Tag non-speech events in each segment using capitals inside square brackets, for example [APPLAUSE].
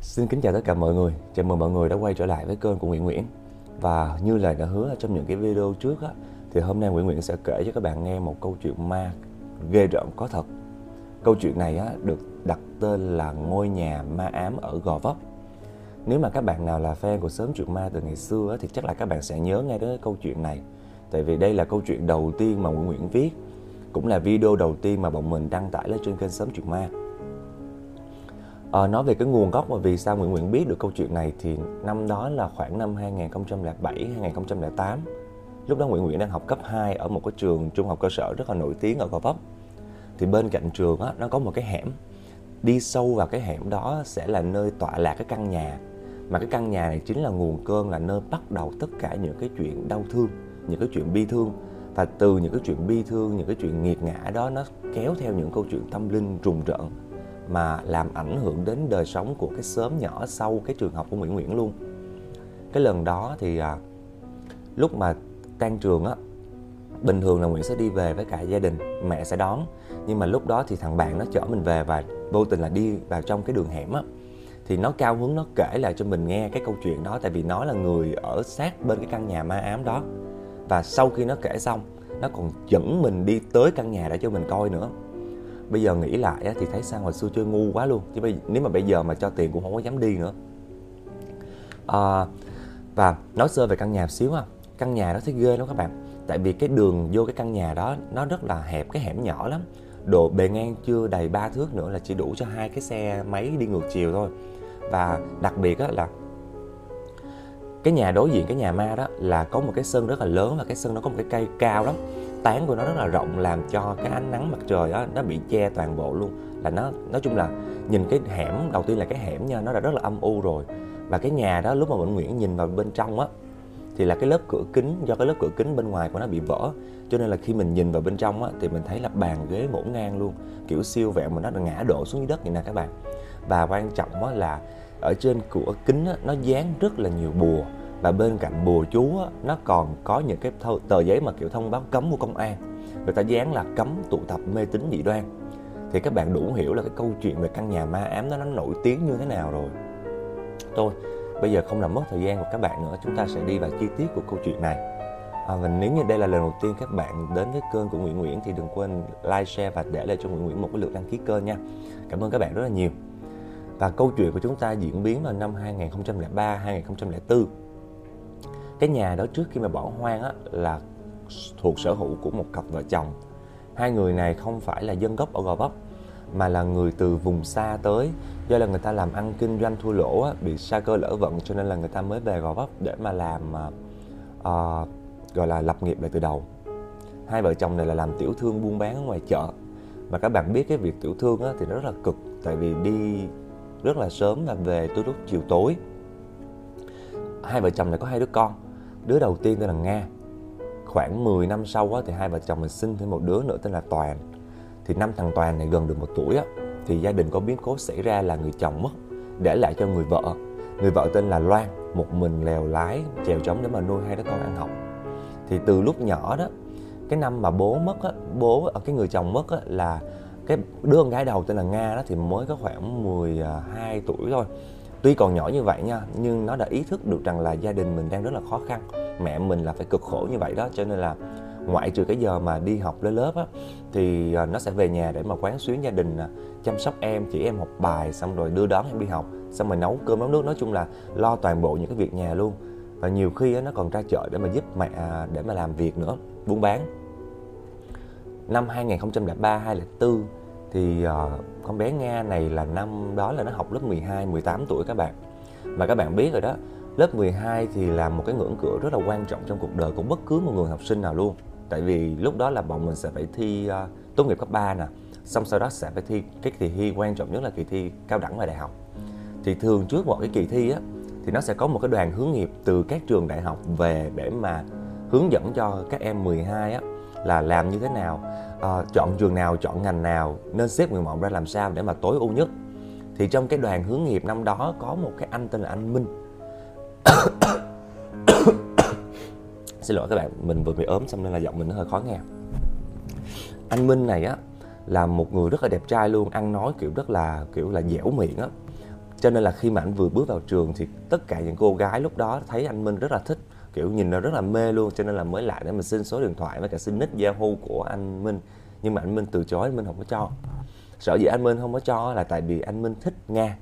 Xin kính chào tất cả mọi người, chào mừng mọi người đã quay trở lại với kênh của Nguyễn Nguyễn. Và như lời đã hứa trong những cái video trước á Thì hôm nay Nguyễn Nguyễn sẽ kể cho các bạn nghe một câu chuyện ma ghê rợn có thật. Câu chuyện này á, được đặt tên là Ngôi nhà ma ám ở Gò Vấp. Nếu mà các bạn nào là fan của sớm chuyện ma từ ngày xưa á, thì chắc là các bạn sẽ nhớ nghe đến câu chuyện này. Tại vì đây là câu chuyện đầu tiên mà Nguyễn Nguyễn viết Cũng là video đầu tiên mà bọn mình đăng tải lên trên kênh sớm chuyện ma. À, nói về cái nguồn gốc mà vì sao Nguyễn Nguyễn biết được câu chuyện này thì năm đó là khoảng năm 2007 2008. Lúc đó Nguyễn Nguyễn đang học cấp 2 ở một cái trường trung học cơ sở rất là nổi tiếng ở Gò Vấp. Thì bên cạnh trường á nó có một cái hẻm. Đi sâu vào cái hẻm đó sẽ là nơi tọa lạc cái căn nhà. Mà cái căn nhà này chính là nguồn cơn là nơi bắt đầu tất cả những cái chuyện đau thương, những cái chuyện bi thương và từ những cái chuyện bi thương, những cái chuyện nghiệt ngã đó nó kéo theo những câu chuyện tâm linh rùng rợn mà làm ảnh hưởng đến đời sống của cái xóm nhỏ sau cái trường học của Nguyễn Nguyễn luôn. Cái lần đó thì à, lúc mà tan trường á bình thường là Nguyễn sẽ đi về với cả gia đình, mẹ sẽ đón. Nhưng mà lúc đó thì thằng bạn nó chở mình về và vô tình là đi vào trong cái đường hẻm á thì nó cao hứng nó kể lại cho mình nghe cái câu chuyện đó tại vì nó là người ở sát bên cái căn nhà ma ám đó. Và sau khi nó kể xong, nó còn dẫn mình đi tới căn nhà để cho mình coi nữa bây giờ nghĩ lại á, thì thấy sao hồi xưa chơi ngu quá luôn. Chứ bây, nếu mà bây giờ mà cho tiền cũng không có dám đi nữa. À, và nói sơ về căn nhà một xíu ha. Căn nhà đó thấy ghê lắm các bạn. Tại vì cái đường vô cái căn nhà đó nó rất là hẹp cái hẻm nhỏ lắm. Độ bề ngang chưa đầy ba thước nữa là chỉ đủ cho hai cái xe máy đi ngược chiều thôi. Và đặc biệt á là cái nhà đối diện cái nhà ma đó là có một cái sân rất là lớn và cái sân nó có một cái cây cao lắm tán của nó rất là rộng làm cho cái ánh nắng mặt trời đó nó bị che toàn bộ luôn. Là nó nói chung là nhìn cái hẻm đầu tiên là cái hẻm nha nó đã rất là âm u rồi. Và cái nhà đó lúc mà Vĩnh Nguyễn nhìn vào bên trong á thì là cái lớp cửa kính do cái lớp cửa kính bên ngoài của nó bị vỡ. Cho nên là khi mình nhìn vào bên trong á thì mình thấy là bàn ghế ngổn ngang luôn. Kiểu siêu vẹo mà nó ngã đổ xuống dưới đất vậy nè các bạn. Và quan trọng á là ở trên cửa kính á, nó dán rất là nhiều bùa và bên cạnh bùa chú á, nó còn có những cái tờ giấy mà kiểu thông báo cấm của công an. Người ta dán là cấm tụ tập mê tín dị đoan. Thì các bạn đủ hiểu là cái câu chuyện về căn nhà ma ám đó nó nổi tiếng như thế nào rồi. Tôi bây giờ không làm mất thời gian của các bạn nữa chúng ta sẽ đi vào chi tiết của câu chuyện này. À, và nếu như đây là lần đầu tiên các bạn đến với kênh của Nguyễn Nguyễn thì đừng quên like share và để lại cho Nguyễn Nguyễn một cái lượt đăng ký kênh nha. Cảm ơn các bạn rất là nhiều. Và câu chuyện của chúng ta diễn biến vào năm 2003 2004 cái nhà đó trước khi mà bỏ hoang á là thuộc sở hữu của một cặp vợ chồng. Hai người này không phải là dân gốc ở gò vấp mà là người từ vùng xa tới do là người ta làm ăn kinh doanh thua lỗ á, bị sa cơ lỡ vận cho nên là người ta mới về gò vấp để mà làm uh, gọi là lập nghiệp lại từ đầu. Hai vợ chồng này là làm tiểu thương buôn bán ở ngoài chợ. Mà các bạn biết cái việc tiểu thương á, thì nó rất là cực tại vì đi rất là sớm và về tới lúc chiều tối. Hai vợ chồng này có hai đứa con đứa đầu tiên tên là nga. Khoảng 10 năm sau á, thì hai vợ chồng mình sinh thêm một đứa nữa tên là toàn. Thì năm thằng toàn này gần được một tuổi á, thì gia đình có biến cố xảy ra là người chồng mất để lại cho người vợ. Người vợ tên là loan một mình lèo lái chèo trống để mà nuôi hai đứa con ăn học. Thì từ lúc nhỏ đó cái năm mà bố mất á, bố ở cái người chồng mất á, là cái đứa con gái đầu tên là nga đó thì mới có khoảng 12 à, tuổi thôi tuy còn nhỏ như vậy nha nhưng nó đã ý thức được rằng là gia đình mình đang rất là khó khăn. Mẹ mình là phải cực khổ như vậy đó cho nên là ngoại trừ cái giờ mà đi học lên lớp á thì à, nó sẽ về nhà để mà quán xuyến gia đình à, chăm sóc em chỉ em học bài xong rồi đưa đón em đi học xong rồi nấu cơm nấu nước nói chung là lo toàn bộ những cái việc nhà luôn. Và nhiều khi á, nó còn ra chợ để mà giúp mẹ à, để mà làm việc nữa buôn bán. Năm 2003 2004 thì uh, con bé Nga này là năm đó là nó học lớp 12, 18 tuổi các bạn. Mà các bạn biết rồi đó, lớp 12 thì là một cái ngưỡng cửa rất là quan trọng trong cuộc đời của bất cứ một người học sinh nào luôn. Tại vì lúc đó là bọn mình sẽ phải thi uh, tốt nghiệp cấp 3 nè, xong sau đó sẽ phải thi cái kỳ thi quan trọng nhất là kỳ thi cao đẳng và đại học. Thì thường trước mọi cái kỳ thi á thì nó sẽ có một cái đoàn hướng nghiệp từ các trường đại học về để mà hướng dẫn cho các em 12 á là làm như thế nào uh, chọn trường nào chọn ngành nào nên xếp nguyện vọng ra làm sao để mà tối ưu nhất. Thì trong cái đoàn hướng nghiệp năm đó có một cái anh tên là anh Minh. [COUGHS] Xin lỗi các bạn mình vừa bị ốm xong nên là giọng mình nó hơi khó nghe. Anh Minh này á là một người rất là đẹp trai luôn ăn nói kiểu rất là kiểu là dẻo miệng á. Cho nên là khi mà anh vừa bước vào trường thì tất cả những cô gái lúc đó thấy anh Minh rất là thích kiểu nhìn nó rất là mê luôn, cho nên là mới lại để mình xin số điện thoại với cả xin nick Yahoo của anh Minh. Nhưng mà anh Minh từ chối, anh Minh không có cho. Sợ gì anh Minh không có cho là tại vì anh Minh thích Nga,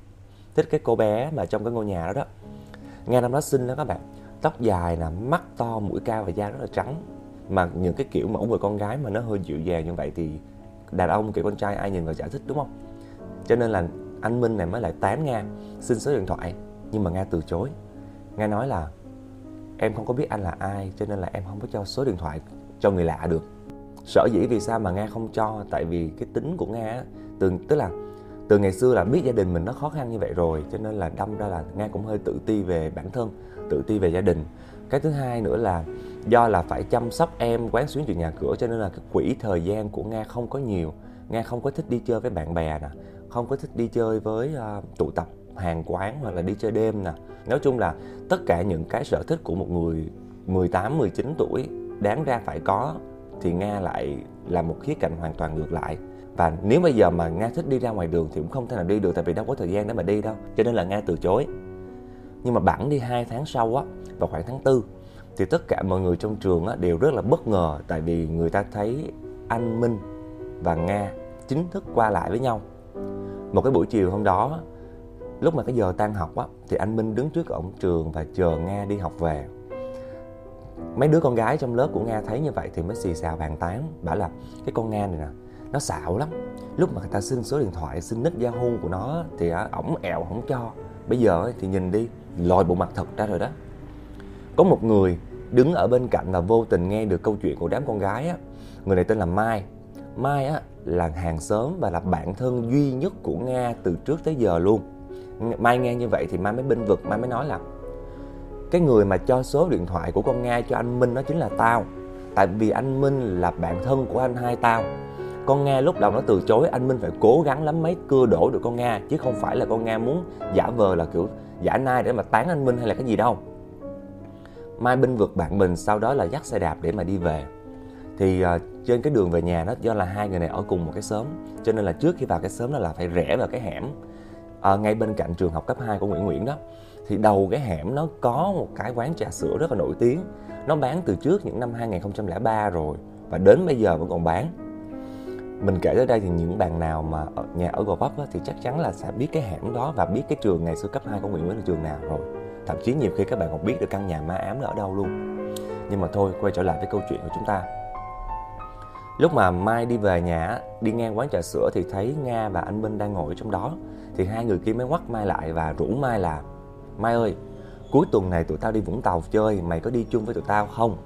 thích cái cô bé mà trong cái ngôi nhà đó đó. Nga năm đó xinh đó các bạn. Tóc dài nè, mắt to, mũi cao và da rất là trắng. Mà những cái kiểu mẫu người con gái mà nó hơi dịu dàng như vậy thì đàn ông kiểu con trai ai nhìn vào chả thích, đúng không? Cho nên là anh Minh này mới lại tán Nga, xin số điện thoại. Nhưng mà Nga từ chối. Nga nói là em không có biết anh là ai cho nên là em không có cho số điện thoại cho người lạ được. Sở dĩ vì sao mà nga không cho? Tại vì cái tính của nga từ tức là từ ngày xưa là biết gia đình mình nó khó khăn như vậy rồi cho nên là đâm ra là nga cũng hơi tự ti về bản thân tự ti về gia đình. Cái thứ hai nữa là do là phải chăm sóc em quán xuyến chuyện nhà cửa cho nên là cái quỹ thời gian của nga không có nhiều. Nga không có thích đi chơi với bạn bè nè không có thích đi chơi với uh, tụ tập hàng quán hoặc là đi chơi đêm nè. Nói chung là tất cả những cái sở thích của một người 18 19 tuổi đáng ra phải có thì Nga lại là một khía cạnh hoàn toàn ngược lại. Và nếu bây giờ mà Nga thích đi ra ngoài đường thì cũng không thể nào đi được tại vì đâu có thời gian để mà đi đâu. Cho nên là Nga từ chối. Nhưng mà bản đi hai tháng sau á vào khoảng tháng tư thì tất cả mọi người trong trường á, đều rất là bất ngờ tại vì người ta thấy anh Minh và Nga chính thức qua lại với nhau. Một cái buổi chiều hôm đó lúc mà cái giờ tan học á, thì anh Minh đứng trước cổng trường và chờ Nga đi học về. Mấy đứa con gái trong lớp của nga thấy như vậy thì mới xì xào bàn tán, bảo là, cái con nga này nè, nó xạo lắm. Lúc mà người ta xin số điện thoại, xin nick yahoo của nó thì ổng ẹo không cho. Bây giờ thì nhìn đi, lòi bộ mặt thật ra rồi đó. Có một người đứng ở bên cạnh và vô tình nghe được câu chuyện của đám con gái á. Người này tên là mai. Mai á, là hàng xóm và là bạn thân duy nhất của nga từ trước tới giờ luôn mai nghe như vậy thì mai mới binh vực mai mới nói là cái người mà cho số điện thoại của con Nga cho anh Minh đó chính là tao. Tại vì anh Minh là bạn thân của anh hai tao. Con Nga lúc đầu nó từ chối anh Minh phải cố gắng lắm mấy cưa đổ được con Nga chứ không phải là con Nga muốn giả vờ là kiểu giả nai để mà tán anh Minh hay là cái gì đâu. Mai binh vượt bạn mình sau đó là dắt xe đạp để mà đi về. Thì uh, trên cái đường về nhà đó do là hai người này ở cùng một cái xóm cho nên là trước khi vào cái xóm đó là phải rẽ vào cái hẻm à, ngay bên cạnh trường học cấp 2 của Nguyễn Nguyễn đó thì đầu cái hẻm nó có một cái quán trà sữa rất là nổi tiếng. Nó bán từ trước những năm 2003 rồi và đến bây giờ vẫn còn bán. Mình kể tới đây thì những bạn nào mà ở nhà ở Gò Vấp thì chắc chắn là sẽ biết cái hẻm đó và biết cái trường ngày xưa cấp 2 của Nguyễn Nguyễn là trường nào rồi. Thậm chí nhiều khi các bạn còn biết được căn nhà ma ám là ở đâu luôn. Nhưng mà thôi quay trở lại với câu chuyện của chúng ta lúc mà Mai đi về nhà đi ngang quán trà sữa thì thấy Nga và anh Minh đang ngồi trong đó thì hai người kia mới quắt Mai lại và rủ Mai là Mai ơi, cuối tuần này tụi tao đi Vũng Tàu chơi, mày có đi chung với tụi tao không?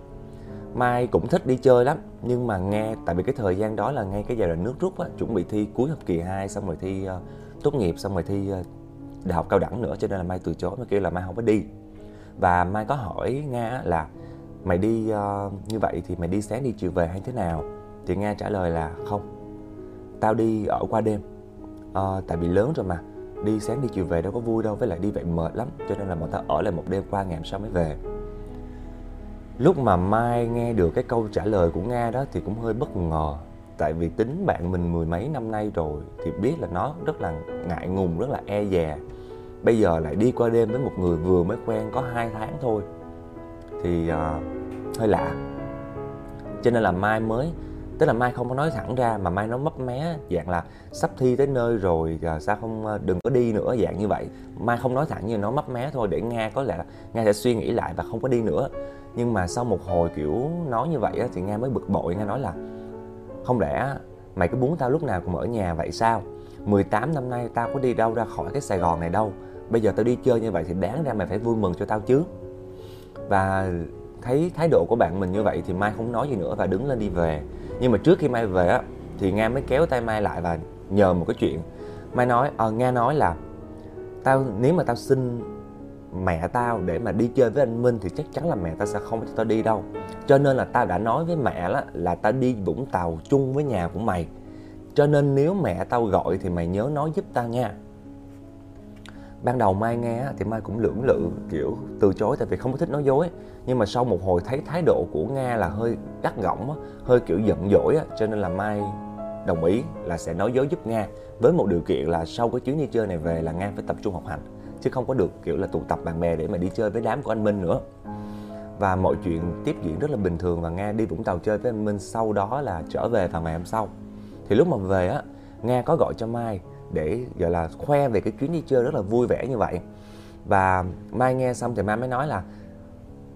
Mai cũng thích đi chơi lắm, nhưng mà nghe tại vì cái thời gian đó là ngay cái giai đoạn nước rút á, chuẩn bị thi cuối học kỳ 2 xong rồi thi uh, tốt nghiệp xong rồi thi uh, đại học cao đẳng nữa cho nên là Mai từ chối, Mai kêu là Mai không có đi. Và Mai có hỏi Nga là mày đi uh, như vậy thì mày đi sáng đi chiều về hay thế nào? Thì Nga trả lời là không, tao đi ở qua đêm, à, tại vì lớn rồi mà. Đi sáng đi chiều về đâu có vui đâu với lại đi vậy mệt lắm cho nên là bọn tao ở lại một đêm qua ngày hôm sau mới về. Lúc mà mai nghe được cái câu trả lời của nga đó thì cũng hơi bất ngờ. Tại vì tính bạn mình mười mấy năm nay rồi thì biết là nó rất là ngại ngùng rất là e dè. Bây giờ lại đi qua đêm với một người vừa mới quen có hai tháng thôi. Thì uh, hơi lạ. Cho nên là mai mới tức là mai không có nói thẳng ra, mà mai nó mấp mé, dạng là sắp thi tới nơi rồi à, sao không à, đừng có đi nữa, dạng như vậy. Mai không nói thẳng như nó mấp mé thôi, để nga có lẽ là nga sẽ suy nghĩ lại và không có đi nữa. Nhưng mà sau một hồi kiểu nói như vậy thì nga mới bực bội, nga nói là, không lẽ mày cứ muốn tao lúc nào cũng ở nhà vậy sao? 18 năm nay tao có đi đâu ra khỏi cái Sài Gòn này đâu. Bây giờ tao đi chơi như vậy thì đáng ra mày phải vui mừng cho tao chứ. Và thấy thái độ của bạn mình như vậy thì Mai không nói gì nữa và đứng lên đi về nhưng mà trước khi mai về á thì nga mới kéo tay mai lại và nhờ một cái chuyện. Mai nói ờ nga nói là tao nếu mà tao xin mẹ tao để mà đi chơi với anh Minh thì chắc chắn là mẹ tao sẽ không cho tao đi đâu. Cho nên là tao đã nói với mẹ là, là tao đi Vũng Tàu chung với nhà của mày. Cho nên nếu mẹ tao gọi thì mày nhớ nói giúp tao nha ban đầu mai nghe thì mai cũng lưỡng lự, kiểu, từ chối tại vì không có thích nói dối. Nhưng mà sau một hồi thấy thái độ của nga là hơi gắt gỏng hơi kiểu giận dỗi cho nên là mai đồng ý là sẽ nói dối giúp Nga, với một điều kiện là sau cái chuyến đi chơi này về là Nga phải tập trung học hành, chứ không có được, kiểu là, tụ tập bạn bè để mà đi chơi với đám của anh Minh nữa. Và mọi chuyện tiếp diễn rất là bình thường và Nga đi Vũng Tàu chơi với anh Minh sau đó là trở về vào ngày hôm sau. Thì lúc mà về á, Nga có gọi cho Mai để, gọi là, khoe về cái chuyến đi chơi rất là vui vẻ như vậy. Và Mai nghe xong thì Mai mới nói là,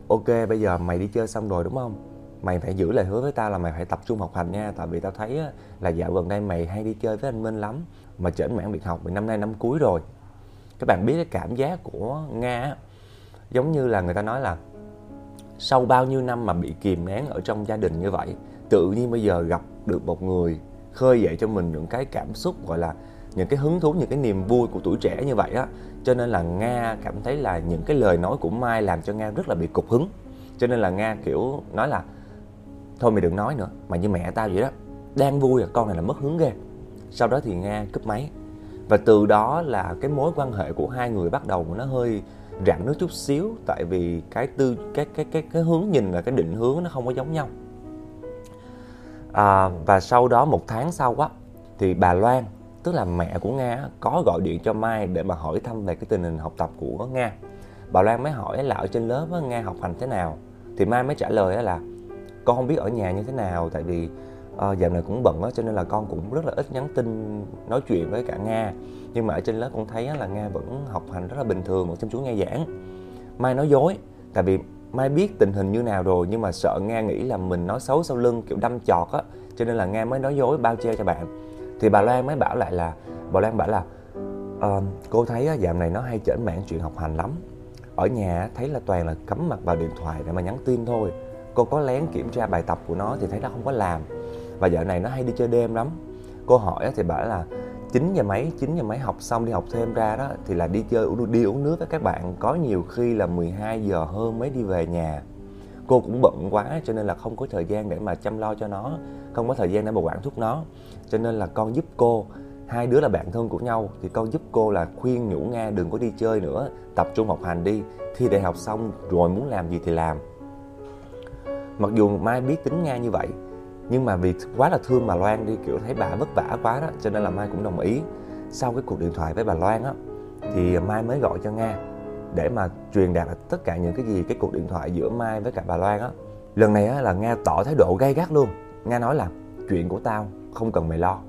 ok, bây giờ mày đi chơi xong rồi, đúng không? Mày phải giữ lời hứa với tao là mày phải tập trung học hành nha, tại vì tao thấy là dạo gần đây mày hay đi chơi với anh Minh lắm, mà chểnh mảng việc học vì năm nay năm cuối rồi. Các bạn biết cái cảm giác của Nga giống như là người ta nói là, sau bao nhiêu năm mà bị kìm nén ở trong gia đình như vậy, tự nhiên bây giờ gặp được một người khơi dậy cho mình những cái cảm xúc, gọi là những cái hứng thú những cái niềm vui của tuổi trẻ như vậy á. Cho nên là nga cảm thấy là những cái lời nói của mai làm cho nga rất là bị cục hứng. Cho nên là nga kiểu nói là thôi mày đừng nói nữa mà như mẹ tao vậy đó đang vui à con này là mất hứng ghê. Sau đó thì nga cúp máy. Và từ đó là cái mối quan hệ của hai người bắt đầu nó hơi rạn nước chút xíu tại vì cái tư cái cái cái cái hướng nhìn và cái định hướng nó không có giống nhau. À, và sau đó một tháng sau á thì bà Loan tức là mẹ của Nga có gọi điện cho Mai để mà hỏi thăm về cái tình hình học tập của Nga. Bà Loan mới hỏi là ở trên lớp á, Nga học hành thế nào? Thì Mai mới trả lời là con không biết ở nhà như thế nào tại vì uh, dạo này cũng bận á cho nên là con cũng rất là ít nhắn tin nói chuyện với cả Nga. Nhưng mà ở trên lớp con thấy là Nga vẫn học hành rất là bình thường vẫn chăm chú nghe giảng. Mai nói dối tại vì Mai biết tình hình như nào rồi nhưng mà sợ Nga nghĩ là mình nói xấu sau lưng kiểu đâm chọt á cho nên là Nga mới nói dối bao che cho bạn thì bà Loan mới bảo lại là bà Loan bảo là uh, cô thấy dạo này nó hay chởn mảng chuyện học hành lắm. Ở nhà thấy là toàn là cắm mặt vào điện thoại để mà nhắn tin thôi. Cô có lén kiểm tra bài tập của nó thì thấy nó không có làm. Và dạo này nó hay đi chơi đêm lắm. Cô hỏi thì bảo là 9 giờ mấy 9 giờ mấy học xong đi học thêm ra đó thì là đi chơi đi uống nước với các bạn. Có nhiều khi là 12 giờ hơn mới đi về nhà. Cô cũng bận quá cho nên là không có thời gian để mà chăm lo cho nó không có thời gian để mà quản thúc nó. Cho nên là con giúp cô, hai đứa là bạn thân của nhau, thì con giúp cô là khuyên nhủ nga đừng có đi chơi nữa, tập trung học hành đi. Thi đại học xong rồi muốn làm gì thì làm. Mặc dù mai biết tính nga như vậy, nhưng mà vì quá là thương bà loan đi, kiểu thấy bà vất vả quá đó, cho nên là mai cũng đồng ý. Sau cái cuộc điện thoại với bà loan á, thì mai mới gọi cho nga để mà truyền đạt tất cả những cái gì, cái cuộc điện thoại giữa mai với cả bà loan á. Lần này á là nga tỏ thái độ gay gắt luôn nga nói là chuyện của tao, không cần mày lo.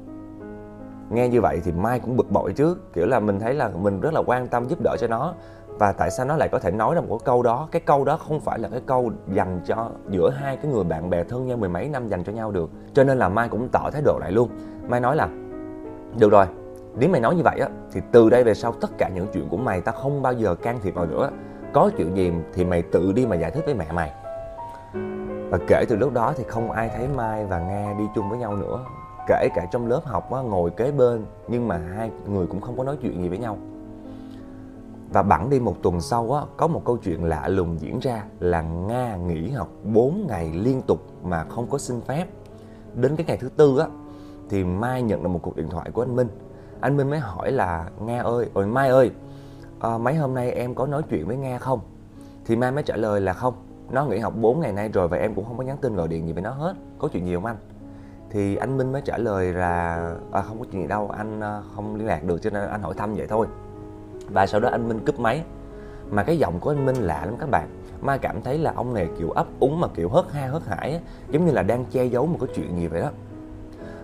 Nghe như vậy thì mai cũng bực bội chứ. Kiểu là mình thấy là mình rất là quan tâm giúp đỡ cho nó. Và tại sao nó lại có thể nói ra một cái câu đó? Cái câu đó không phải là cái câu dành cho giữa hai cái người bạn bè thân nhau mười mấy năm dành cho nhau được. Cho nên là mai cũng tỏ thái độ lại luôn. Mai nói là, được rồi, nếu mày nói như vậy á, thì từ đây về sau tất cả những chuyện của mày ta không bao giờ can thiệp vào nữa. Có chuyện gì thì mày tự đi mà giải thích với mẹ mày và kể từ lúc đó thì không ai thấy mai và nga đi chung với nhau nữa kể cả trong lớp học á, ngồi kế bên nhưng mà hai người cũng không có nói chuyện gì với nhau và bẵng đi một tuần sau á, có một câu chuyện lạ lùng diễn ra là Nga nghỉ học 4 ngày liên tục mà không có xin phép. Đến cái ngày thứ tư á, thì Mai nhận được một cuộc điện thoại của anh Minh. Anh Minh mới hỏi là Nga ơi, ôi Mai ơi, à, mấy hôm nay em có nói chuyện với Nga không? Thì Mai mới trả lời là không, nó nghỉ học 4 ngày nay rồi và em cũng không có nhắn tin gọi điện gì với nó hết. Có chuyện gì không anh? Thì anh Minh mới trả lời là à, không có chuyện gì đâu, anh à, không liên lạc được cho nên anh hỏi thăm vậy thôi. Và sau đó anh Minh cúp máy. Mà cái giọng của anh Minh lạ lắm các bạn. Mai cảm thấy là ông này kiểu ấp úng mà kiểu hớt ha hớt hải ấy, giống như là đang che giấu một cái chuyện gì vậy đó.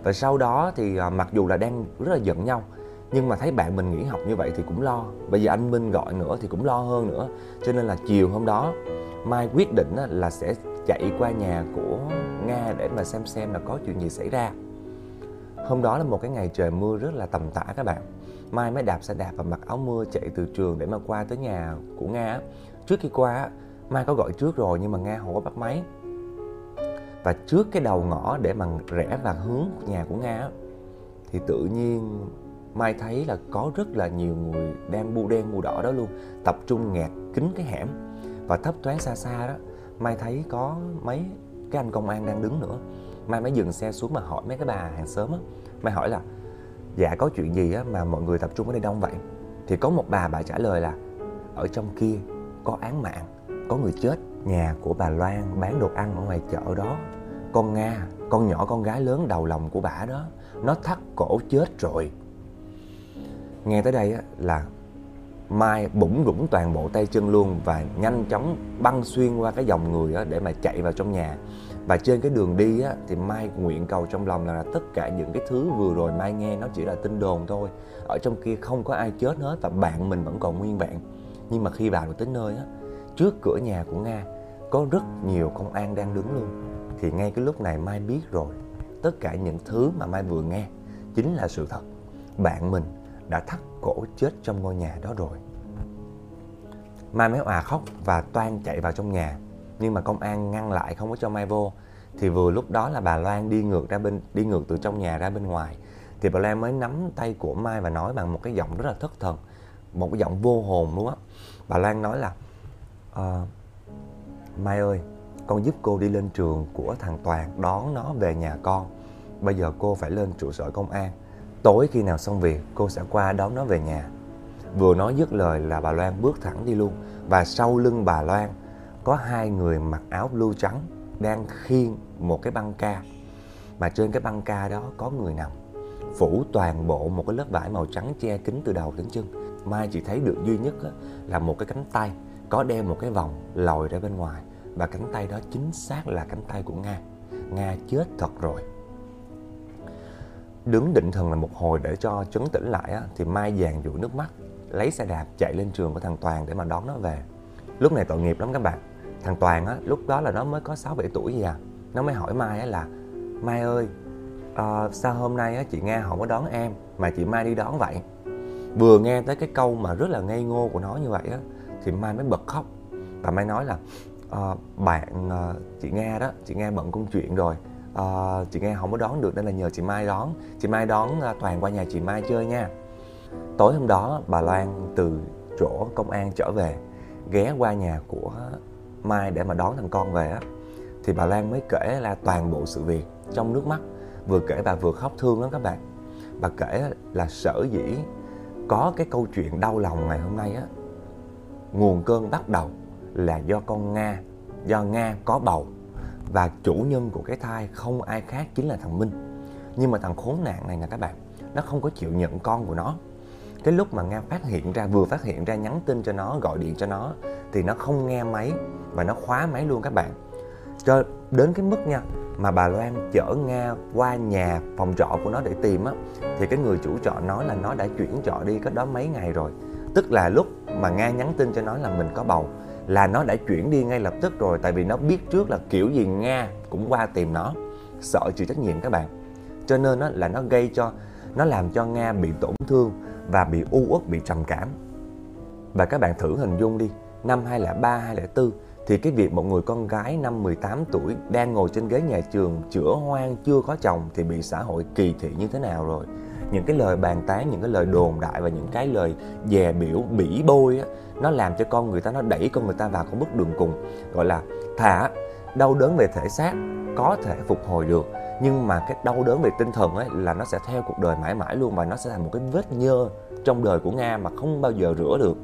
Và sau đó thì à, mặc dù là đang rất là giận nhau nhưng mà thấy bạn mình nghỉ học như vậy thì cũng lo. Bây giờ anh Minh gọi nữa thì cũng lo hơn nữa. Cho nên là chiều hôm đó Mai quyết định là sẽ chạy qua nhà của Nga để mà xem xem là có chuyện gì xảy ra. Hôm đó là một cái ngày trời mưa rất là tầm tã các bạn. Mai mới đạp xe đạp và mặc áo mưa chạy từ trường để mà qua tới nhà của Nga Trước khi qua Mai có gọi trước rồi nhưng mà Nga không có bắt máy. Và trước cái đầu ngõ để mà rẽ vào hướng nhà của Nga Thì tự nhiên Mai thấy là có rất là nhiều người đang bu đen bu đỏ đó luôn, Tập trung nghẹt kín cái hẻm. Và thấp thoáng xa xa đó Mai thấy có mấy cái anh công an đang đứng nữa. Mai mới dừng xe xuống mà hỏi mấy cái bà hàng xóm á. Mai hỏi là dạ có chuyện gì á mà mọi người tập trung ở đây đông vậy? Thì có một bà bà trả lời là ở trong kia có án mạng có người chết. Nhà của bà Loan bán đồ ăn ở ngoài chợ đó. Con Nga con nhỏ con gái lớn đầu lòng của bà đó nó thắt cổ chết rồi. Nghe tới đây á, là Mai bủng rủng toàn bộ tay chân luôn và nhanh chóng băng xuyên qua cái dòng người á, để mà chạy vào trong nhà. Và trên cái đường đi á, thì Mai nguyện cầu trong lòng là, là tất cả những cái thứ vừa rồi Mai nghe nó chỉ là tin đồn thôi. Ở trong kia không có ai chết hết và bạn mình vẫn còn nguyên vẹn. Nhưng mà khi vào được tới nơi á, trước cửa nhà của Nga có rất nhiều công an đang đứng luôn. Thì ngay cái lúc này Mai biết rồi, tất cả những thứ mà Mai vừa nghe chính là sự thật. Bạn mình đã thắt cổ chết trong ngôi nhà đó rồi. Mai mới òa khóc và toan chạy vào trong nhà. Nhưng mà công an ngăn lại không có cho Mai vô. Thì vừa lúc đó là bà Loan đi ngược ra bên đi ngược từ trong nhà ra bên ngoài. Thì bà Loan mới nắm tay của Mai và nói bằng một cái giọng rất là thất thần. Một cái giọng vô hồn luôn á. Bà Loan nói là à, Mai ơi con giúp cô đi lên trường của thằng Toàn đón nó về nhà con. Bây giờ cô phải lên trụ sở công an tối khi nào xong việc, cô sẽ qua đón nó về nhà. Vừa nói dứt lời là bà Loan bước thẳng đi luôn. Và sau lưng bà Loan, có hai người mặc áo blue trắng đang khiêng một cái băng ca. Mà trên cái băng ca đó có người nằm phủ toàn bộ một cái lớp vải màu trắng che kín từ đầu đến chân. Mai chỉ thấy được duy nhất là một cái cánh tay có đeo một cái vòng lòi ra bên ngoài. Và cánh tay đó chính xác là cánh tay của nga. Nga chết thật rồi đứng định thần là một hồi để cho chấn tĩnh lại á, thì mai dàn dụi nước mắt lấy xe đạp chạy lên trường của thằng toàn để mà đón nó về lúc này tội nghiệp lắm các bạn thằng Toàn á lúc đó là nó mới có 6 7 tuổi gì à. Nó mới hỏi Mai á là Mai ơi, à, sao hôm nay á chị Nga không có đón em mà chị Mai đi đón vậy? Vừa nghe tới cái câu mà rất là ngây ngô của nó như vậy á thì Mai mới bật khóc. Và Mai nói là à, bạn ờ, chị Nga đó, chị Nga bận công chuyện rồi à, chị nghe không có đón được nên là nhờ chị Mai đón. Chị Mai đón à, Toàn qua nhà chị Mai chơi nha. Tối hôm đó bà Loan từ chỗ công an trở về ghé qua nhà của Mai để mà đón thằng con về á. Thì bà Lan mới kể là toàn bộ sự việc trong nước mắt. Vừa kể bà vừa khóc thương lắm các bạn. Bà kể là sở dĩ có cái câu chuyện đau lòng ngày hôm nay á. Nguồn cơn bắt đầu là do con Nga do Nga có bầu và chủ nhân của cái thai không ai khác chính là thằng Minh. Nhưng mà thằng khốn nạn này nè các bạn, nó không có chịu nhận con của nó. Cái lúc mà Nga phát hiện ra, vừa phát hiện ra nhắn tin cho nó, gọi điện cho nó, thì nó không nghe máy và nó khóa máy luôn các bạn. Cho đến cái mức nha, mà bà Loan chở Nga qua nhà phòng trọ của nó để tìm á, thì cái người chủ trọ nói là nó đã chuyển trọ đi cách đó mấy ngày rồi. Tức là lúc mà Nga nhắn tin cho nó là mình có bầu là nó đã chuyển đi ngay lập tức rồi, tại vì nó biết trước là kiểu gì Nga cũng qua tìm nó, sợ chịu trách nhiệm các bạn. Cho nên đó là nó gây cho, nó làm cho Nga bị tổn thương và bị u uất, bị trầm cảm. Và các bạn thử hình dung đi, năm 2003 2004 thì cái việc một người con gái năm 18 tuổi đang ngồi trên ghế nhà trường, chữa hoang, chưa có chồng thì bị xã hội kỳ thị như thế nào rồi? Những cái lời bàn tán, những cái lời đồn đại và những cái lời dè biểu, bỉ bôi á, nó làm cho con người ta, nó đẩy con người ta vào con bước đường cùng. Gọi là thả đau đớn về thể xác có thể phục hồi được, nhưng mà cái đau đớn về tinh thần ấy là nó sẽ theo cuộc đời mãi mãi luôn và nó sẽ thành một cái vết nhơ trong đời của nga mà không bao giờ rửa được.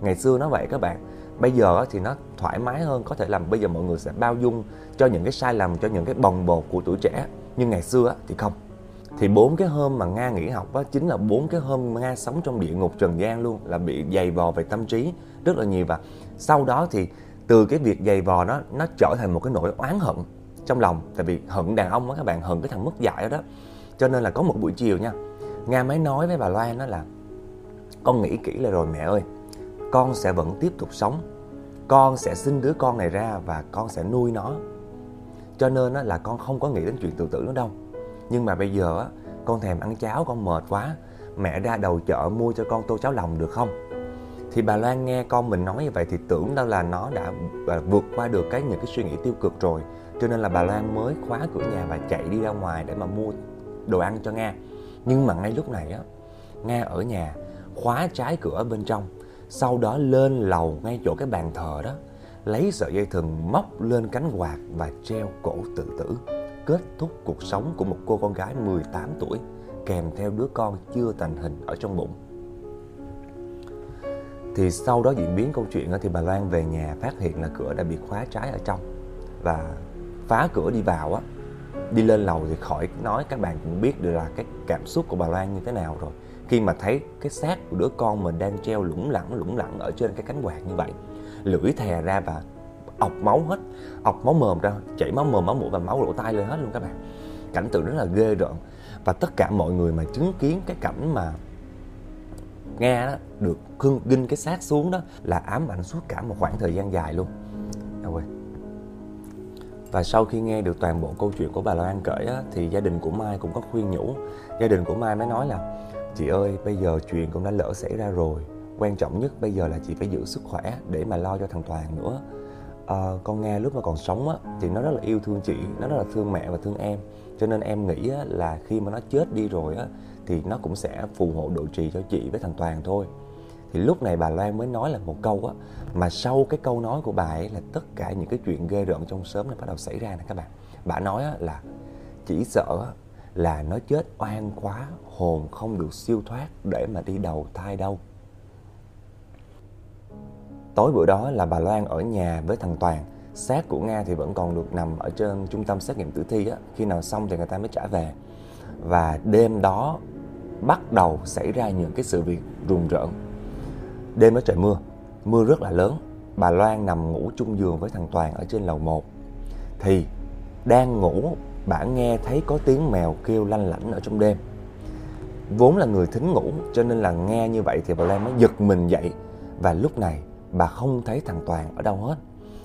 Ngày xưa nó vậy các bạn. Bây giờ thì nó thoải mái hơn, có thể làm bây giờ mọi người sẽ bao dung cho những cái sai lầm, cho những cái bồng bột của tuổi trẻ, nhưng ngày xưa thì không thì bốn cái hôm mà nga nghỉ học đó chính là bốn cái hôm nga sống trong địa ngục trần gian luôn, là bị dày vò về tâm trí rất là nhiều. Và sau đó thì từ cái việc dày vò đó nó trở thành một cái nỗi oán hận trong lòng. Tại vì hận đàn ông á các bạn, hận cái thằng mất dạy đó đó. Cho nên là có một buổi chiều nha, nga mới nói với bà loan đó là, con nghĩ kỹ lại rồi mẹ ơi, con sẽ vẫn tiếp tục sống. Con sẽ sinh đứa con này ra và con sẽ nuôi nó. Cho nên là con không có nghĩ đến chuyện tự tử nữa đâu nhưng mà bây giờ con thèm ăn cháo, con mệt quá. Mẹ ra đầu chợ mua cho con tô cháo lòng được không? Thì bà Loan nghe con mình nói như vậy thì tưởng đâu là nó đã à, vượt qua được cái, những cái suy nghĩ tiêu cực rồi. Cho nên là bà Loan mới khóa cửa nhà và chạy đi ra ngoài để mà mua đồ ăn cho Nga. Nhưng mà ngay lúc này á, Nga ở nhà, khóa trái cửa bên trong. Sau đó lên lầu ngay chỗ cái bàn thờ đó, lấy sợi dây thừng móc lên cánh quạt và treo cổ tự tử kết thúc cuộc sống của một cô con gái 18 tuổi, kèm theo đứa con chưa thành hình ở trong bụng. Thì sau đó diễn biến câu chuyện thì bà Loan về nhà phát hiện là cửa đã bị khóa trái ở trong và phá cửa đi vào á. Đi lên lầu thì khỏi nói, các bạn cũng biết được là cái cảm xúc của bà Loan như thế nào rồi. Khi mà thấy cái xác của đứa con mình đang treo lủng lẳng lủng lẳng ở trên cái cánh quạt như vậy, lưỡi thè ra và ọc máu hết ọc máu mồm ra chảy máu mồm máu mũi và máu lỗ tai lên hết luôn các bạn cảnh tượng rất là ghê rợn và tất cả mọi người mà chứng kiến cái cảnh mà nghe đó được khưng ginh cái xác xuống đó là ám ảnh suốt cả một khoảng thời gian dài luôn. Và sau khi nghe được toàn bộ câu chuyện của bà Loan kể á, thì gia đình của Mai cũng có khuyên nhủ. Gia đình của Mai mới nói là chị ơi bây giờ chuyện cũng đã lỡ xảy ra rồi. Quan trọng nhất bây giờ là chị phải giữ sức khỏe để mà lo cho thằng Toàn nữa. À, con Nga lúc mà còn sống á, thì nó rất là yêu thương chị, nó rất là thương mẹ và thương em. Cho nên em nghĩ á, là khi mà nó chết đi rồi á, thì nó cũng sẽ phù hộ độ trì cho chị với thằng Toàn thôi. Thì lúc này bà Loan mới nói là một câu á mà sau cái câu nói của bà ấy là tất cả những cái chuyện ghê rợn trong xóm này bắt đầu xảy ra nè các bạn. Bà nói á, là chỉ sợ là nó chết oan quá hồn không được siêu thoát để mà đi đầu thai đâu tối bữa đó là bà Loan ở nhà với thằng Toàn xác của Nga thì vẫn còn được nằm ở trên trung tâm xét nghiệm tử thi á khi nào xong thì người ta mới trả về và đêm đó bắt đầu xảy ra những cái sự việc rùng rợn. Đêm đó trời mưa, mưa rất là lớn. Bà Loan nằm ngủ chung giường với thằng Toàn ở trên lầu 1. Thì đang ngủ, bà nghe thấy có tiếng mèo kêu lanh lảnh ở trong đêm. Vốn là người thính ngủ cho nên là nghe như vậy thì bà Loan mới giật mình dậy. Và lúc này bà không thấy thằng Toàn ở đâu hết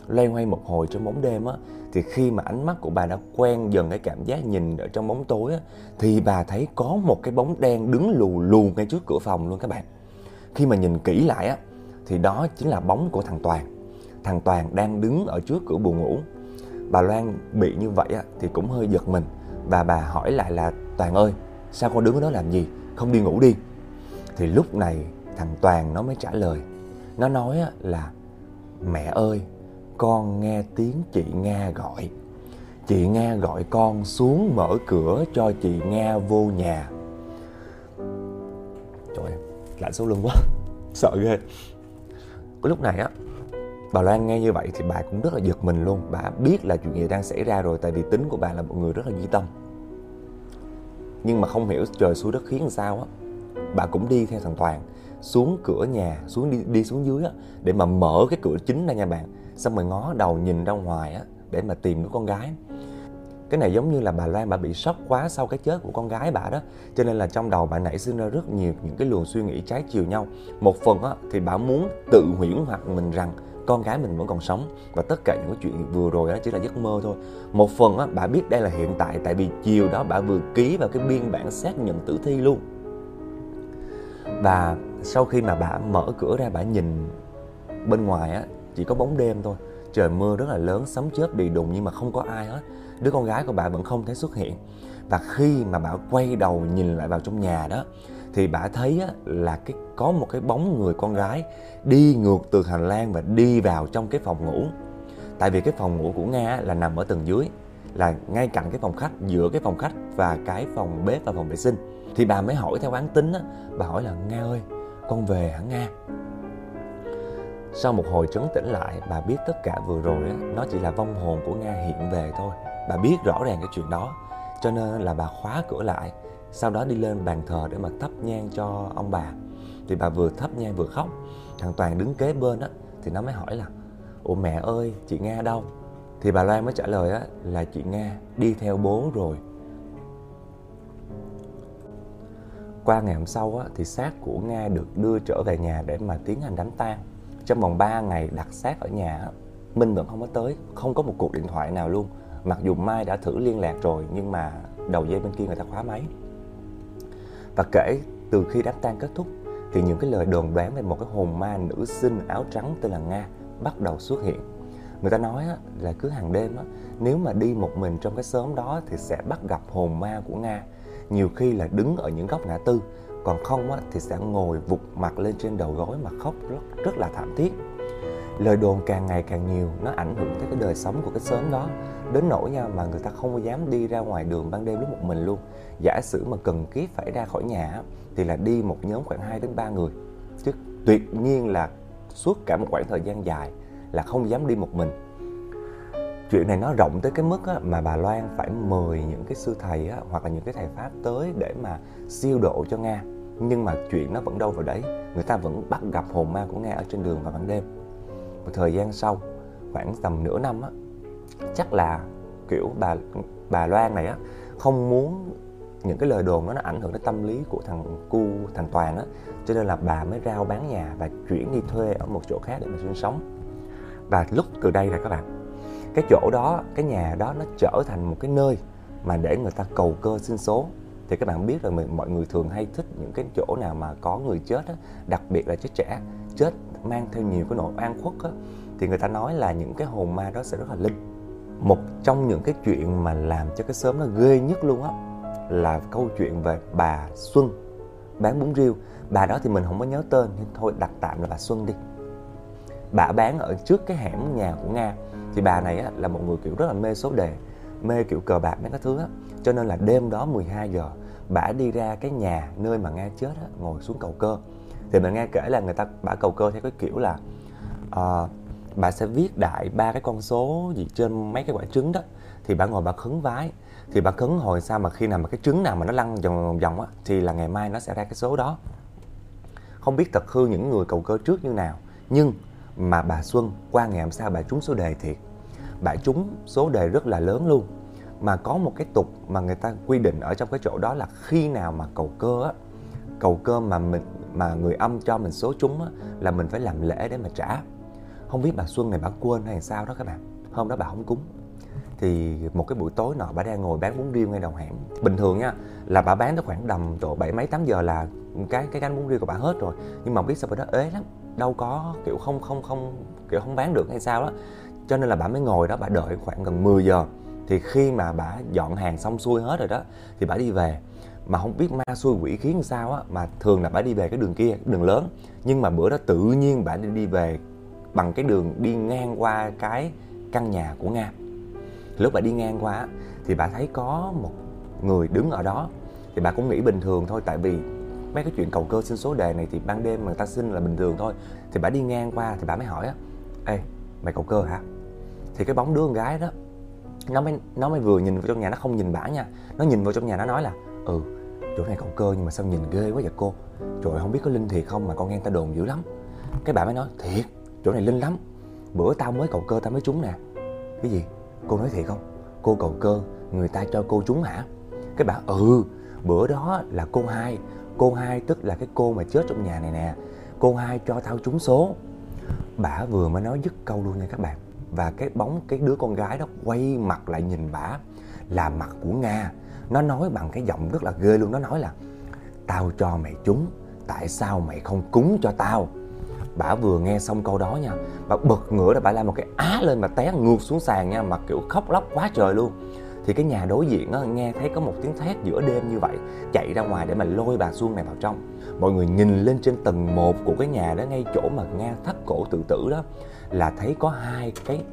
loay hoay một hồi trong bóng đêm á thì khi mà ánh mắt của bà đã quen dần cái cảm giác nhìn ở trong bóng tối á thì bà thấy có một cái bóng đen đứng lù lù ngay trước cửa phòng luôn các bạn. Khi mà nhìn kỹ lại á thì đó chính là bóng của thằng Toàn. Thằng Toàn đang đứng ở trước cửa buồng ngủ. Bà Loan bị như vậy á thì cũng hơi giật mình và bà hỏi lại là Toàn ơi, sao con đứng ở đó làm gì? Không đi ngủ đi. Thì lúc này thằng Toàn nó mới trả lời. Nó nói là mẹ ơi, con nghe tiếng chị Nga gọi. Chị Nga gọi con xuống mở cửa cho chị Nga vô nhà. Trời ơi, lạnh số lưng quá, [LAUGHS] sợ ghê. Cái lúc này á, bà Loan nghe như vậy thì bà cũng rất là giật mình luôn. Bà biết là chuyện gì đang xảy ra rồi tại vì tính của bà là một người rất là duy tâm. Nhưng mà không hiểu trời xuống đất khiến làm sao á. Bà cũng đi theo thằng Toàn xuống cửa nhà, xuống đi đi xuống dưới á để mà mở cái cửa chính ra nha bạn. Xong rồi ngó đầu nhìn ra ngoài á để mà tìm đứa con gái. Cái này giống như là bà Loan bà bị sốc quá sau cái chết của con gái bà đó. Cho nên là trong đầu bà nảy sinh ra rất nhiều những cái luồng suy nghĩ trái chiều nhau. Một phần á thì bà muốn tự huyễn hoặc mình rằng con gái mình vẫn còn sống. Và tất cả những cái chuyện vừa rồi đó chỉ là giấc mơ thôi. Một phần á bà biết đây là hiện tại tại vì chiều đó bà vừa ký vào cái biên bản xác nhận tử thi luôn. Và sau khi mà bà mở cửa ra bà nhìn bên ngoài á chỉ có bóng đêm thôi. Trời mưa rất là lớn sấm chớp đi đùng nhưng mà không có ai hết. Đứa con gái của bà vẫn không thấy xuất hiện. Và khi mà bà quay đầu nhìn lại vào trong nhà đó thì bà thấy á, là cái có một cái bóng người con gái đi ngược từ hành lang và đi vào trong cái phòng ngủ. Tại vì cái phòng ngủ của nga là nằm ở tầng dưới là ngay cạnh cái phòng khách giữa cái phòng khách và cái phòng bếp và phòng vệ sinh. Thì bà mới hỏi theo quán tính á bà hỏi là nga ơi con về hả nga sau một hồi trấn tĩnh lại, bà biết tất cả vừa rồi á, nó chỉ là vong hồn của Nga hiện về thôi. Bà biết rõ ràng cái chuyện đó, cho nên là bà khóa cửa lại, sau đó đi lên bàn thờ để mà thắp nhang cho ông bà. Thì bà vừa thắp nhang vừa khóc, thằng Toàn đứng kế bên á, thì nó mới hỏi là Ủa mẹ ơi, chị Nga đâu? Thì bà Loan mới trả lời á, là chị Nga đi theo bố rồi. Qua ngày hôm sau á, thì xác của Nga được đưa trở về nhà để mà tiến hành đám tang. Trong vòng 3 ngày đặt xác ở nhà Minh vẫn không có tới Không có một cuộc điện thoại nào luôn. Mặc dù Mai đã thử liên lạc rồi Nhưng mà đầu dây bên kia người ta khóa máy. Và kể từ khi đám tang kết thúc Thì những cái lời đồn đoán về một cái hồn ma nữ sinh áo trắng tên là Nga Bắt đầu xuất hiện. Người ta nói là cứ hàng đêm Nếu mà đi một mình trong cái xóm đó Thì sẽ bắt gặp hồn ma của Nga. Nhiều khi là đứng ở những góc ngã tư còn không á, thì sẽ ngồi vụt mặt lên trên đầu gối mà khóc rất, rất là thảm thiết. Lời đồn càng ngày càng nhiều nó ảnh hưởng tới cái đời sống của cái xóm đó. Đến nỗi nha mà người ta không có dám đi ra ngoài đường ban đêm lúc một mình luôn. Giả sử mà cần kiếp phải ra khỏi nhà thì là đi một nhóm khoảng 2 đến 3 người. Chứ tuyệt nhiên là suốt cả một khoảng thời gian dài là không dám đi một mình chuyện này nó rộng tới cái mức á, mà bà Loan phải mời những cái sư thầy á, hoặc là những cái thầy pháp tới để mà siêu độ cho Nga. Nhưng mà chuyện nó vẫn đâu vào đấy. Người ta vẫn bắt gặp hồn ma của Nga ở trên đường vào ban đêm. Một thời gian sau khoảng tầm nửa năm á chắc là kiểu bà bà Loan này á không muốn những cái lời đồn đó nó ảnh hưởng đến tâm lý của thằng cu thằng Toàn á. Cho nên là bà mới rao bán nhà và chuyển đi thuê ở một chỗ khác để mà sinh sống. Và lúc từ đây là các bạn cái chỗ đó cái nhà đó nó trở thành một cái nơi mà để người ta cầu cơ sinh số. Thì các bạn biết là mọi người thường hay thích những cái chỗ nào mà có người chết á, đặc biệt là chết trẻ chết mang theo nhiều cái nỗi oan khuất á, thì người ta nói là những cái hồn ma đó sẽ rất là linh. Một trong những cái chuyện mà làm cho cái sớm nó ghê nhất luôn á là câu chuyện về bà Xuân bán bún riêu. Bà đó thì mình không có nhớ tên nhưng thôi đặt tạm là bà Xuân đi bà bán ở trước cái hẻm nhà của Nga. Thì bà này á, là một người kiểu rất là mê số đề mê kiểu cờ bạc mấy cái thứ á. Cho nên là đêm đó 12 giờ bà đi ra cái nhà nơi mà Nga chết á, ngồi xuống cầu cơ. Thì mình nghe kể là người ta bả cầu cơ theo cái kiểu là ờ, uh, bà sẽ viết đại ba cái con số gì trên mấy cái quả trứng đó. Thì bà ngồi bà khấn vái. Thì bà khấn hồi sao mà khi nào mà cái trứng nào mà nó lăn vòng vòng á thì là ngày mai nó sẽ ra cái số đó. Không biết thật hư những người cầu cơ trước như nào nhưng mà bà Xuân qua ngày hôm sau bà trúng số đề thiệt. Bà trúng số đề rất là lớn luôn. Mà có một cái tục mà người ta quy định ở trong cái chỗ đó là khi nào mà cầu cơ á, cầu cơ mà mình, mà người âm cho mình số trúng á, là mình phải làm lễ để mà trả. Không biết bà Xuân này bà quên hay sao đó các bạn. Hôm đó bà không cúng. Thì một cái buổi tối nọ bà đang ngồi bán bún riêu ngay đầu hẻm bình thường nha, là bà bán tới khoảng tầm độ bảy mấy tám giờ là cái cái gánh bún riêu của bà hết rồi. Nhưng mà không biết sao bà đó ế lắm đâu có, kiểu, không không không, kiểu, không bán được hay sao đó. Cho nên là bà mới ngồi đó, bà đợi khoảng gần 10 giờ. Thì khi mà bà dọn hàng xong xuôi hết rồi đó, thì bà đi về. Mà không biết ma xui quỷ khiến sao á, mà thường là bà đi về cái đường kia cái đường lớn. Nhưng mà bữa đó tự nhiên bà đi đi về bằng cái đường đi ngang qua cái căn nhà của nga. Lúc bà đi ngang qua thì bà thấy có một người đứng ở đó. Thì bà cũng nghĩ bình thường thôi, tại vì mấy cái chuyện cầu cơ xin số đề này thì ban đêm mà người ta xin là bình thường thôi. Thì bà đi ngang qua thì bà mới hỏi á, ê, mày cầu cơ hả? Thì cái bóng đứa con gái đó, nó mới nó mới vừa nhìn vào trong nhà, nó không nhìn bả nha. Nó nhìn vào trong nhà, nó nói là ừ chỗ này cầu cơ nhưng mà sao nhìn ghê quá vậy cô? Trời không biết có linh thiệt không mà con nghe ta đồn dữ lắm. Cái bà mới nói, thiệt, chỗ này linh lắm. Bữa tao mới cầu cơ tao mới trúng nè. Cái gì? Cô nói thiệt không? Cô cầu cơ, người ta cho cô trúng hả? Cái bà ừ bữa đó là cô hai cô hai tức là cái cô mà chết trong nhà này nè. Cô hai cho tao trúng số. Bả vừa mới nói dứt câu luôn nha các bạn. Và cái bóng cái đứa con gái đó quay mặt lại nhìn bả là mặt của nga. Nó nói bằng cái giọng rất là ghê luôn. Nó nói là, tao cho mày trúng, tại sao mày không cúng cho tao? Bả vừa nghe xong câu đó nha, bà bật ngửa ra bả làm một cái á lên mà té ngược xuống sàn nha, mà kiểu khóc lóc quá trời luôn thì cái nhà đối diện á, nghe thấy có một tiếng thét giữa đêm như vậy chạy ra ngoài để mà lôi bà Xuân này vào trong. Mọi người nhìn lên trên tầng 1 của cái nhà đó ngay chỗ mà nga thắt cổ tự tử đó là thấy có hai cái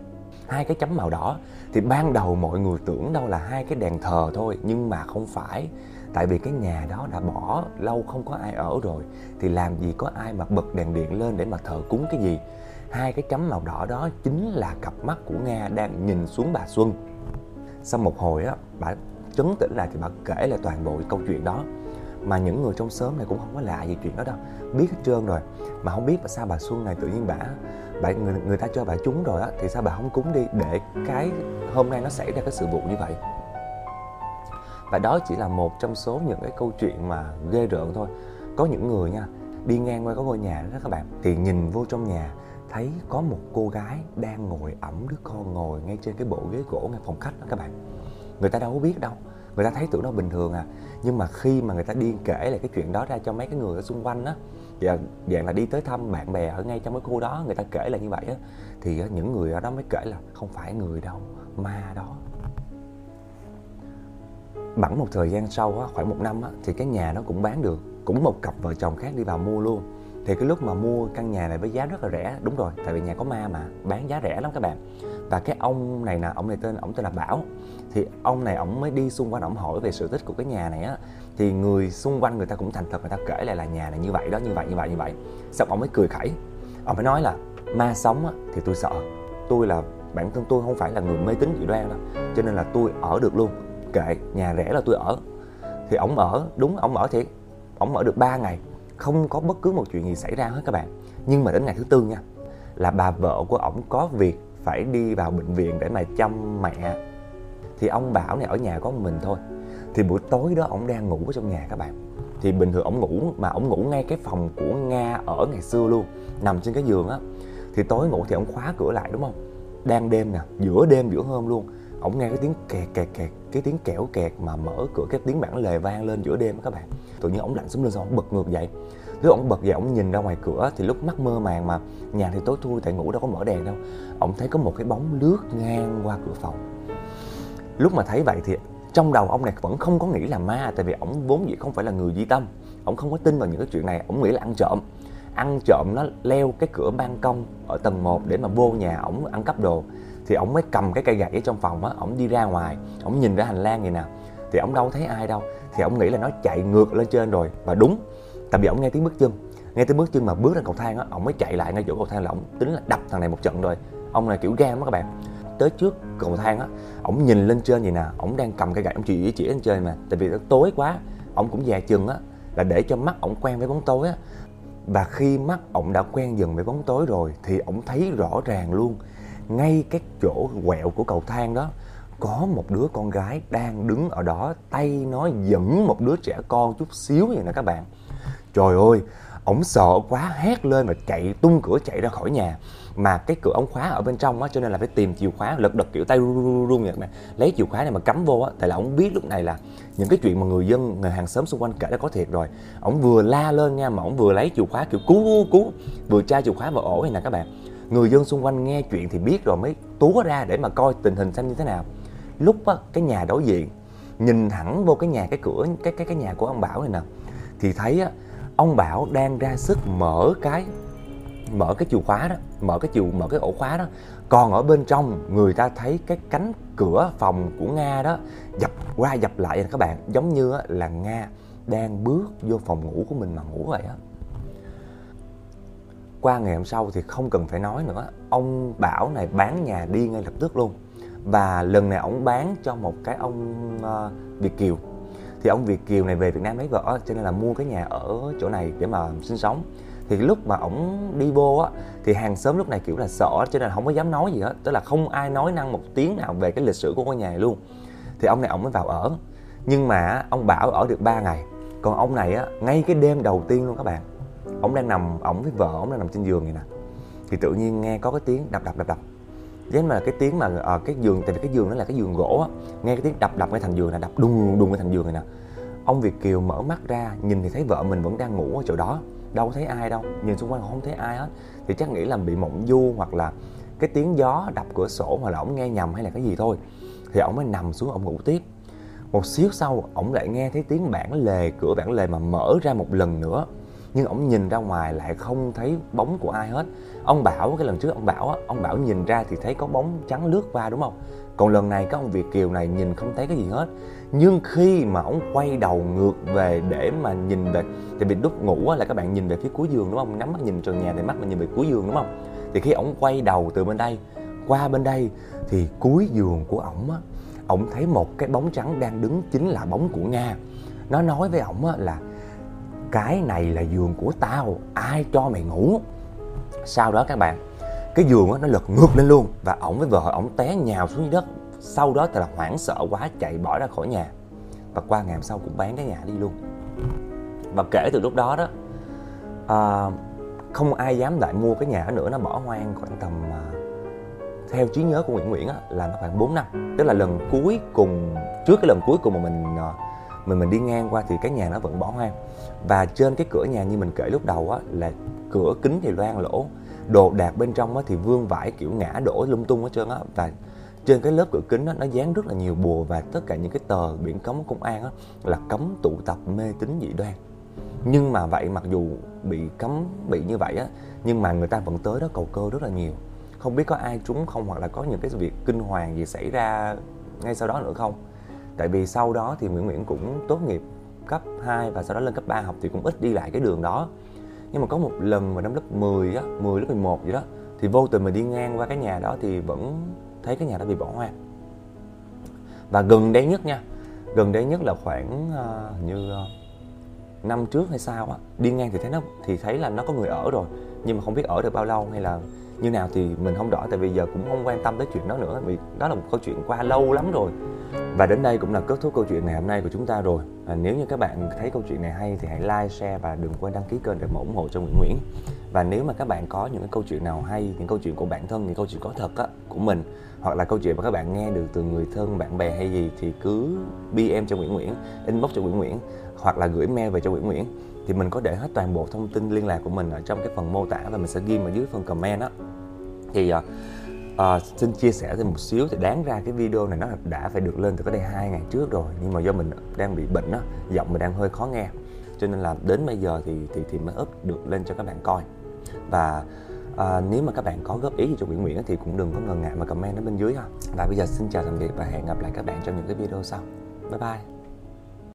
hai cái chấm màu đỏ. Thì ban đầu mọi người tưởng đâu là hai cái đèn thờ thôi nhưng mà không phải. Tại vì cái nhà đó đã bỏ lâu không có ai ở rồi. Thì làm gì có ai mà bật đèn điện lên để mà thờ cúng cái gì? Hai cái chấm màu đỏ đó chính là cặp mắt của nga đang nhìn xuống bà xuân sau một hồi á bà trấn tĩnh lại thì bà kể lại toàn bộ câu chuyện đó. Mà những người trong xóm này cũng không có lạ gì chuyện đó đâu. Biết hết trơn rồi. Mà không biết tại sao bà xuân này tự nhiên bà bà người, người ta cho bà trúng rồi á thì sao bà không cúng đi để cái hôm nay nó xảy ra cái sự vụ như vậy? Và đó chỉ là một trong số những cái câu chuyện mà ghê rợn thôi. Có những người nha đi ngang qua có ngôi nhà đó các bạn thì nhìn vô trong nhà thấy có một cô gái đang ngồi ẩm đứa con ngồi ngay trên cái bộ ghế gỗ ngay phòng khách đó các bạn. Người ta đâu có biết đâu người ta thấy tưởng nó bình thường à. Nhưng mà khi mà người ta đi kể lại cái chuyện đó ra cho mấy cái người ở xung quanh á và dạng là đi tới thăm bạn bè ở ngay trong cái khu đó người ta kể là như vậy á thì à, những người ở đó mới kể là không phải người đâu ma đó. Bẵng một thời gian sau á, khoảng một năm á, thì cái nhà nó cũng bán được cũng một cặp vợ chồng khác đi vào mua luôn thì cái lúc mà mua căn nhà này với giá rất là rẻ đúng rồi tại vì nhà có ma mà bán giá rẻ lắm các bạn. Và cái ông này nè ông này tên ông tên là bảo. Thì ông này ông mới đi xung quanh ông hỏi về sự tích của cái nhà này á thì người xung quanh người ta cũng thành thật người ta kể lại là nhà này như vậy đó như vậy như vậy như vậy. Xong ông mới cười khẩy. Ông mới nói là ma sống á, thì tôi sợ. Tôi là bản thân tôi không phải là người mê tín dị đoan đâu cho nên là tôi ở được luôn. Kệ nhà rẻ là tôi ở. Thì ổng ở đúng ổng ở thiệt. Ổng ở được 3 ngày không có bất cứ một chuyện gì xảy ra hết các bạn. Nhưng mà đến ngày thứ tư nha, là bà vợ của ổng có việc phải đi vào bệnh viện để mà chăm mẹ. Thì ông bảo này, ở nhà có một mình thôi. Thì buổi tối đó ổng đang ngủ ở trong nhà các bạn. Thì bình thường ổng ngủ mà ổng ngủ ngay cái phòng của nga ở ngày xưa luôn, nằm trên cái giường á. Thì tối ngủ thì ổng khóa cửa lại, đúng không? Đang đêm nè, giữa đêm giữa hôm luôn ổng nghe cái tiếng kẹt kẹt kẹt, cái tiếng kẽo kẹt mà mở cửa, cái tiếng bản lề vang lên giữa đêm các bạn. Tự nhiên ổng lạnh xuống lên xong ổng bật ngược dậy. Lúc ổng bật dậy ổng nhìn ra ngoài cửa thì lúc mắt mơ màng mà nhà thì tối thui tại ngủ đâu có mở đèn đâu, ổng thấy có một cái bóng lướt ngang qua cửa phòng. Lúc mà thấy vậy thì trong đầu ông này vẫn không có nghĩ là ma, tại vì ổng vốn dĩ không phải là người duy tâm. Ổng không có tin vào những cái chuyện này, ổng nghĩ là ăn trộm. Ăn trộm nó leo cái cửa ban công ở tầng 1 để mà vô nhà ổng ăn cắp đồ thì ổng mới cầm cái cây gậy ở trong phòng á, ổng đi ra ngoài, ổng nhìn ra hành lang vậy nè. Thì ổng đâu thấy ai đâu. Thì ổng nghĩ là nó chạy ngược lên trên rồi, và đúng, tại vì ổng nghe tiếng bước chân. Nghe tiếng bước chân mà bước lên cầu thang á, ổng mới chạy lại ngay chỗ cầu thang là ổng tính là đập thằng này một trận rồi. Ông này kiểu gan đó các bạn. Tới trước cầu thang á, ổng nhìn lên trên vậy nè, ổng đang cầm cái gậy, ổng chỉ chỉ lên trên mà, tại vì nó tối quá. Ổng cũng già chừng á, là để cho mắt ổng quen với bóng tối á. Và khi mắt ổng đã quen dần với bóng tối rồi, thì ổng thấy rõ ràng luôn ngay cái chỗ quẹo của cầu thang đó, có một đứa con gái đang đứng ở đó, tay nó dẫn một đứa trẻ con chút xíu vậy nè các bạn. Trời ơi, ổng sợ quá, hét lên và chạy tung cửa chạy ra khỏi nhà. Mà cái cửa ống khóa ở bên trong á, cho nên là phải tìm chìa khóa, lật đật kiểu tay run run vậy này. lấy chìa khóa này mà cắm vô á, tại là ổng biết lúc này là những cái chuyện mà người dân, người hàng xóm xung quanh kể đã có thiệt rồi. Ổng vừa la lên nha, mà ổng vừa lấy chìa khóa kiểu cứu cứu vừa tra chìa khóa vào ổ này nè các bạn người dân xung quanh nghe chuyện thì biết rồi, mới túa ra để mà coi tình hình xem như thế nào. Lúc á, cái nhà đối diện, nhìn thẳng vô cái nhà, cái cửa, cái cái cái nhà của ông bảo này nè, thì thấy á, ông bảo đang ra sức mở cái mở cái chìa khóa đó, mở cái chìa, mở cái ổ khóa đó. Còn ở bên trong, người ta thấy cái cánh cửa phòng của nga đó dập qua dập lại các bạn, giống như là nga đang bước vô phòng ngủ của mình mà ngủ vậy á qua ngày hôm sau thì không cần phải nói nữa. Ông bảo này bán nhà đi ngay lập tức luôn. Và lần này ông bán cho một cái ông uh, việt kiều. Thì ông việt kiều này về việt nam lấy vợ cho nên là mua cái nhà ở chỗ này để mà sinh sống. Thì lúc mà ổng đi vô á thì hàng xóm lúc này kiểu là sợ cho nên là không có dám nói gì hết. Tức là không ai nói năng một tiếng nào về cái lịch sử của ngôi nhà này luôn. Thì ông này ổng mới vào ở. Nhưng mà ông bảo ở được 3 ngày. Còn ông này á ngay cái đêm đầu tiên luôn các bạn ổng đang nằm ổng với vợ ổng đang nằm trên giường vậy nè. Thì tự nhiên nghe có cái tiếng đập đập đập đập. Với mà cái tiếng mà à, cái giường tại vì cái giường nó là cái giường gỗ á nghe cái tiếng đập đập ngay thành giường là đập đùng đùng ngay thành giường này nè. Ông việt kiều mở mắt ra nhìn thì thấy vợ mình vẫn đang ngủ ở chỗ đó đâu thấy ai đâu nhìn xung quanh không thấy ai hết. Thì chắc nghĩ là bị mộng du hoặc là cái tiếng gió đập cửa sổ hoặc là ổng nghe nhầm hay là cái gì thôi. Thì ổng mới nằm xuống ổng ngủ tiếp. Một xíu sau ổng lại nghe thấy tiếng bản lề cửa bản lề mà mở ra một lần nữa nhưng ổng nhìn ra ngoài lại không thấy bóng của ai hết. Ông bảo, cái lần trước ông bảo á, ông bảo nhìn ra thì thấy có bóng trắng lướt qua đúng không? Còn lần này cái ông việt kiều này nhìn không thấy cái gì hết. Nhưng khi mà ông quay đầu ngược về để mà nhìn về thì bị lúc ngủ á là các bạn nhìn về phía cuối giường đúng không? Nắm mắt nhìn trần nhà để mắt mình nhìn về cuối giường đúng không? Thì khi ông quay đầu từ bên đây, qua bên đây thì cuối giường của ổng á, ổng thấy một cái bóng trắng đang đứng chính là bóng của nga. Nó nói với ổng á là cái này là giường của tao ai cho mày ngủ? Sau đó các bạn cái giường đó, nó lật ngược lên luôn và ổng với vợ ổng té nhào xuống dưới đất. Sau đó thì là hoảng sợ quá chạy bỏ ra khỏi nhà. Và qua ngày hôm sau cũng bán cái nhà đi luôn. Và kể từ lúc đó đó à, không ai dám lại mua cái nhà nữa nó bỏ hoang khoảng tầm à, theo trí nhớ của Nguyễn Nguyễn á, là nó khoảng 4 năm. Tức là lần cuối cùng trước cái lần cuối cùng mà mình à, mình mình đi ngang qua thì cái nhà nó vẫn bỏ hoang và trên cái cửa nhà như mình kể lúc đầu á là cửa kính thì loang lỗ. Đồ đạc bên trong á thì vương vãi kiểu ngã đổ lung tung hết trơn á. Và trên cái lớp cửa kính đó, nó dán rất là nhiều bùa và tất cả những cái tờ biển cấm công an đó, là cấm tụ tập mê tín dị đoan. Nhưng mà vậy mặc dù bị cấm bị như vậy á nhưng mà người ta vẫn tới đó cầu cơ rất là nhiều. Không biết có ai trúng không hoặc là có những cái việc kinh hoàng gì xảy ra ngay sau đó nữa không? Tại vì sau đó thì Nguyễn Nguyễn cũng tốt nghiệp cấp 2 và sau đó lên cấp 3 học thì cũng ít đi lại cái đường đó. Nhưng mà có một lần mà năm lớp 10 á 10 lớp 11 vậy đó thì vô tình mình đi ngang qua cái nhà đó thì vẫn thấy cái nhà đó bị bỏ hoang. Và gần đây nhất nha gần đây nhất là khoảng uh, như uh, năm trước hay sao á đi ngang thì thấy nó thì thấy là nó có người ở rồi nhưng mà không biết ở được bao lâu hay là như nào thì mình không rõ tại vì giờ cũng không quan tâm tới chuyện đó nữa vì đó là một câu chuyện qua lâu lắm rồi và đến đây cũng là kết thúc câu chuyện ngày hôm nay của chúng ta rồi. À, nếu như các bạn thấy câu chuyện này hay thì hãy like share và đừng quên đăng ký kênh để ủng hộ cho Nguyễn Nguyễn. Và nếu mà các bạn có những cái câu chuyện nào hay những câu chuyện của bản thân những câu chuyện có thật á của mình hoặc là câu chuyện mà các bạn nghe được từ người thân bạn bè hay gì thì cứ BM cho Nguyễn Nguyễn inbox cho Nguyễn Nguyễn hoặc là gửi mail về cho Nguyễn Nguyễn. Thì mình có để hết toàn bộ thông tin liên lạc của mình ở trong cái phần mô tả và mình sẽ ghi ở dưới phần comment á. Thì uh, uh, xin chia sẻ thêm một xíu thì đáng ra cái video này nó đã phải được lên từ cái đây hai ngày trước rồi nhưng mà do mình đang bị bệnh á giọng mình đang hơi khó nghe. Cho nên là đến bây giờ thì thì thì mới up được lên cho các bạn coi. Và à, nếu mà các bạn có góp ý gì cho Nguyễn Nguyễn thì cũng đừng có ngần ngại mà comment ở bên dưới ha. Và bây giờ xin chào tạm biệt và hẹn gặp lại các bạn trong những cái video sau. Bye bye.